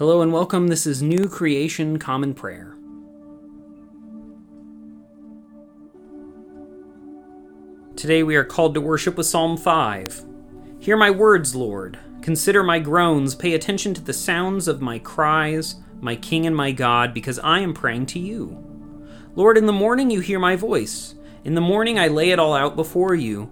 Hello and welcome. This is New Creation Common Prayer. Today we are called to worship with Psalm 5. Hear my words, Lord. Consider my groans. Pay attention to the sounds of my cries, my King and my God, because I am praying to you. Lord, in the morning you hear my voice. In the morning I lay it all out before you.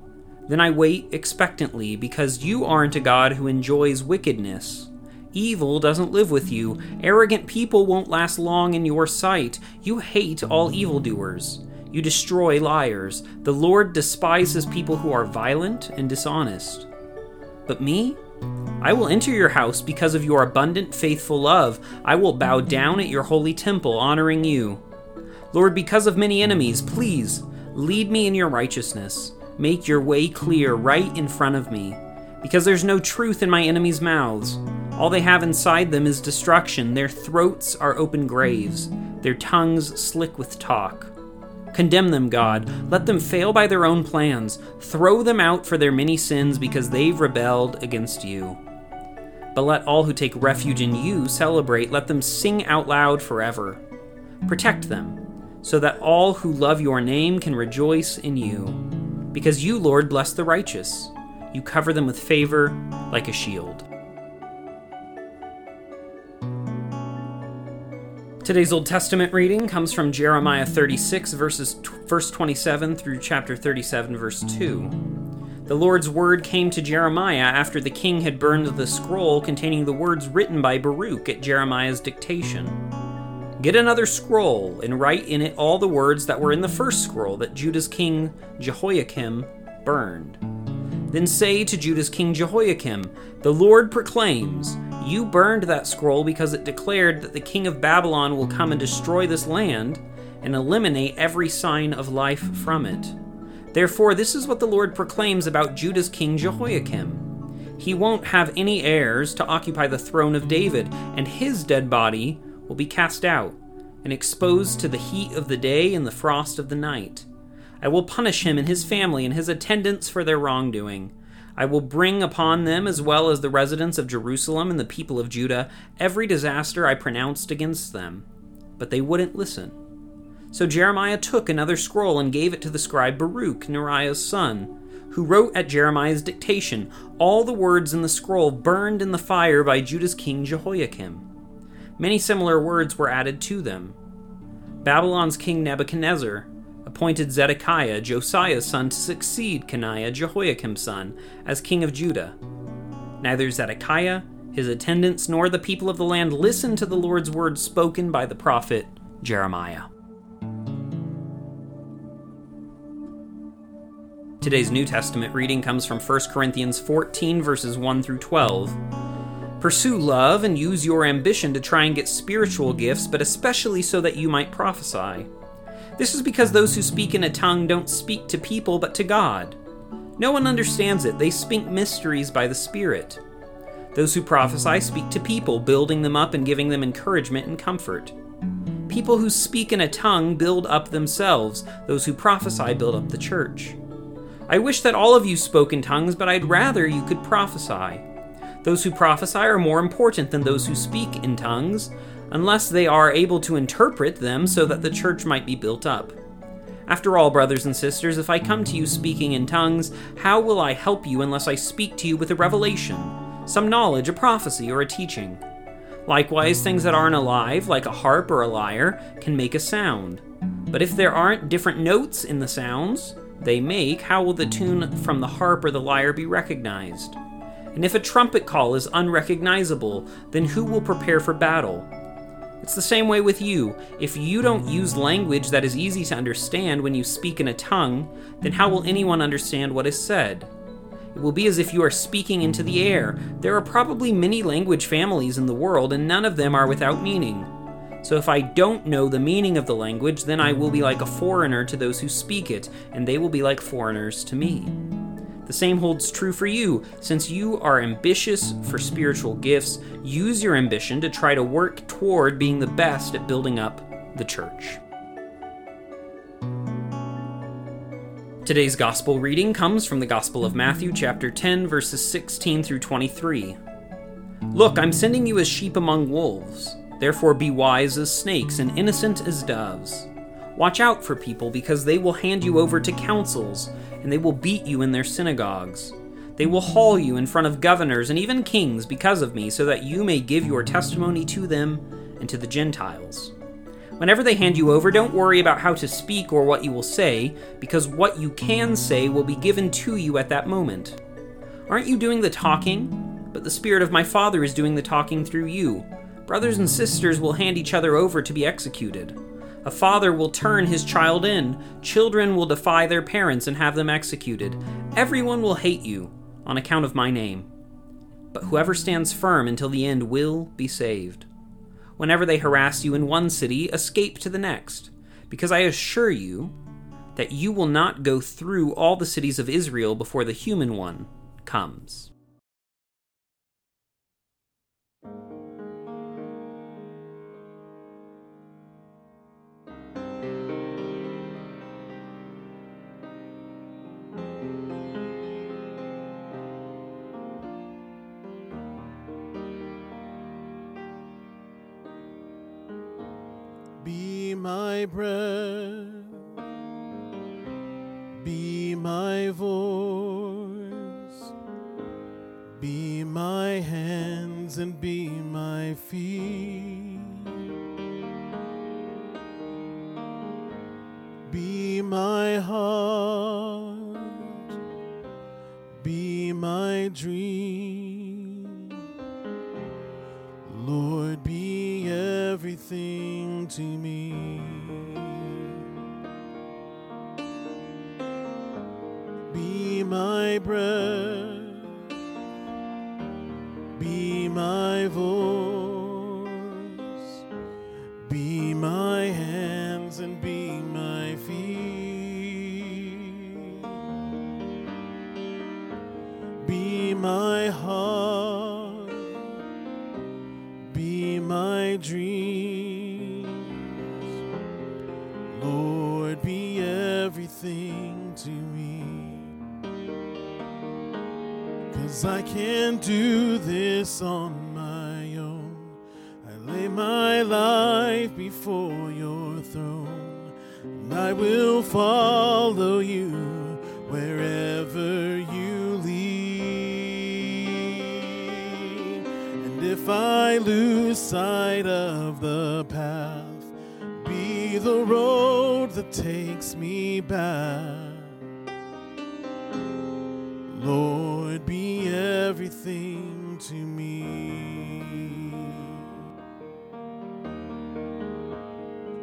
Then I wait expectantly, because you aren't a God who enjoys wickedness. Evil doesn't live with you. Arrogant people won't last long in your sight. You hate all evildoers. You destroy liars. The Lord despises people who are violent and dishonest. But me? I will enter your house because of your abundant, faithful love. I will bow down at your holy temple, honoring you. Lord, because of many enemies, please lead me in your righteousness. Make your way clear right in front of me. Because there's no truth in my enemies' mouths. All they have inside them is destruction. Their throats are open graves, their tongues slick with talk. Condemn them, God. Let them fail by their own plans. Throw them out for their many sins because they've rebelled against you. But let all who take refuge in you celebrate. Let them sing out loud forever. Protect them, so that all who love your name can rejoice in you. Because you, Lord, bless the righteous. You cover them with favor like a shield. Today's Old Testament reading comes from Jeremiah 36, verses t- verse 27 through chapter 37, verse 2. The Lord's word came to Jeremiah after the king had burned the scroll containing the words written by Baruch at Jeremiah's dictation. Get another scroll and write in it all the words that were in the first scroll that Judah's king Jehoiakim burned. Then say to Judah's king Jehoiakim, The Lord proclaims, you burned that scroll because it declared that the king of Babylon will come and destroy this land and eliminate every sign of life from it. Therefore, this is what the Lord proclaims about Judah's king Jehoiakim. He won't have any heirs to occupy the throne of David, and his dead body will be cast out and exposed to the heat of the day and the frost of the night. I will punish him and his family and his attendants for their wrongdoing. I will bring upon them, as well as the residents of Jerusalem and the people of Judah, every disaster I pronounced against them. But they wouldn't listen. So Jeremiah took another scroll and gave it to the scribe Baruch, Neriah's son, who wrote at Jeremiah's dictation all the words in the scroll burned in the fire by Judah's king Jehoiakim. Many similar words were added to them. Babylon's king Nebuchadnezzar appointed Zedekiah, Josiah's son, to succeed Coniah, Jehoiakim's son, as king of Judah. Neither Zedekiah, his attendants, nor the people of the land listened to the Lord's words spoken by the prophet Jeremiah. Today's New Testament reading comes from 1 Corinthians 14, verses 1 through 12. Pursue love and use your ambition to try and get spiritual gifts, but especially so that you might prophesy. This is because those who speak in a tongue don't speak to people but to God. No one understands it, they speak mysteries by the Spirit. Those who prophesy speak to people, building them up and giving them encouragement and comfort. People who speak in a tongue build up themselves, those who prophesy build up the church. I wish that all of you spoke in tongues, but I'd rather you could prophesy. Those who prophesy are more important than those who speak in tongues, unless they are able to interpret them so that the church might be built up. After all, brothers and sisters, if I come to you speaking in tongues, how will I help you unless I speak to you with a revelation, some knowledge, a prophecy, or a teaching? Likewise, things that aren't alive, like a harp or a lyre, can make a sound. But if there aren't different notes in the sounds they make, how will the tune from the harp or the lyre be recognized? And if a trumpet call is unrecognizable, then who will prepare for battle? It's the same way with you. If you don't use language that is easy to understand when you speak in a tongue, then how will anyone understand what is said? It will be as if you are speaking into the air. There are probably many language families in the world, and none of them are without meaning. So if I don't know the meaning of the language, then I will be like a foreigner to those who speak it, and they will be like foreigners to me. The same holds true for you. Since you are ambitious for spiritual gifts, use your ambition to try to work toward being the best at building up the church. Today's gospel reading comes from the Gospel of Matthew, chapter 10, verses 16 through 23. Look, I'm sending you as sheep among wolves. Therefore be wise as snakes and innocent as doves. Watch out for people, because they will hand you over to councils, and they will beat you in their synagogues. They will haul you in front of governors and even kings because of me, so that you may give your testimony to them and to the Gentiles. Whenever they hand you over, don't worry about how to speak or what you will say, because what you can say will be given to you at that moment. Aren't you doing the talking? But the Spirit of my Father is doing the talking through you. Brothers and sisters will hand each other over to be executed. A father will turn his child in. Children will defy their parents and have them executed. Everyone will hate you on account of my name. But whoever stands firm until the end will be saved. Whenever they harass you in one city, escape to the next, because I assure you that you will not go through all the cities of Israel before the human one comes. Be my voice, be my hands and be my feet, my breath, be my voice, be my hands and be my feet, be my heart, be my dreams, Lord, be everything to me. Cause I can't do this on my own. I lay my life before your throne, and I will follow you wherever you lead. And if I lose sight of the path, be the road that takes me back. Everything to me.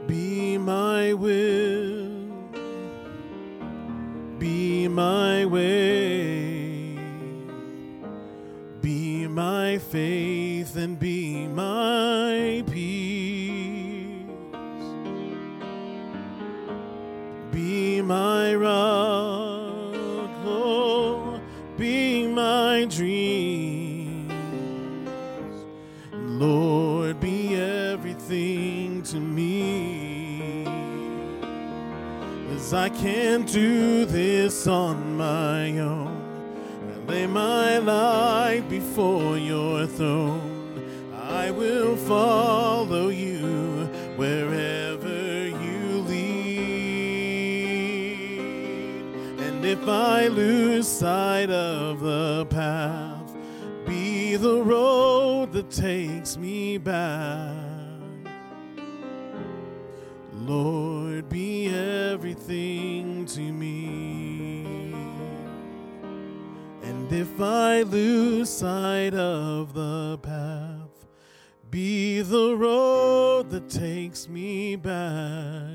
Be my will, be my way, be my faith and be my peace. Be my rock, oh, be my dreams. As I can't do this on my own, I lay my life before your throne. I will follow you wherever you lead. And if I lose sight of the path, be the road that takes me back. If I lose sight of the path, be the road that takes me back.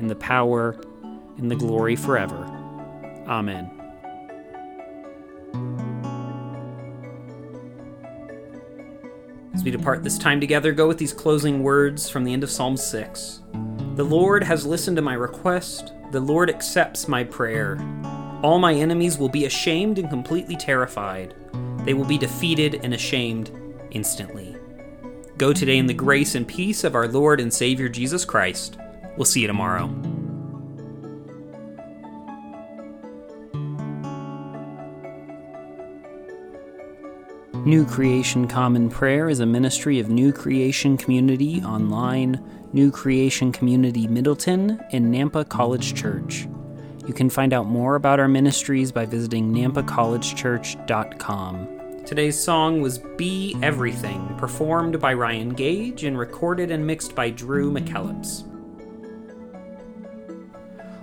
and the power, and the glory forever. Amen. As we depart this time together, go with these closing words from the end of Psalm 6. The Lord has listened to my request, the Lord accepts my prayer. All my enemies will be ashamed and completely terrified. They will be defeated and ashamed instantly. Go today in the grace and peace of our Lord and Savior Jesus Christ. We'll see you tomorrow. New Creation Common Prayer is a ministry of New Creation Community Online, New Creation Community Middleton, and Nampa College Church. You can find out more about our ministries by visiting nampacollegechurch.com. Today's song was Be Everything, performed by Ryan Gage and recorded and mixed by Drew McKellips.